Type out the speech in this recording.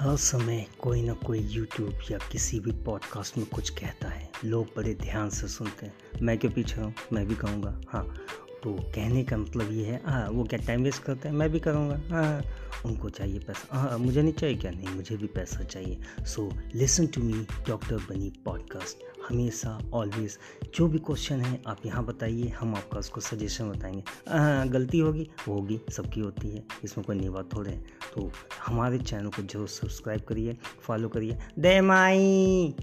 हर समय कोई ना कोई यूट्यूब या किसी भी पॉडकास्ट में कुछ कहता है। लोग बड़े ध्यान से सुनते हैं। मैं क्यों पीछे हूँ, मैं भी कहूँगा हाँ। तो कहने का मतलब ये है हाँ वो क्या टाइम वेस्ट करते हैं? मैं भी करूँगा हाँ। उनको चाहिए पैसा। हाँ मुझे नहीं चाहिए क्या? नहीं, मुझे भी पैसा चाहिए। So listen to me doctor बनी पॉडकास्ट हमेशा ऑलवेज जो भी क्वेश्चन है, आप यहाँ बताइए, हम आपका उसको सजेशन बताएँगे। हाँ गलती होगी? वो होगी, सबकी होती है। इसमें कोई बात थोड़े तो हमारे चैनल को ज़रूर सब्सक्राइब करिए फॉलो करिए। दे माई!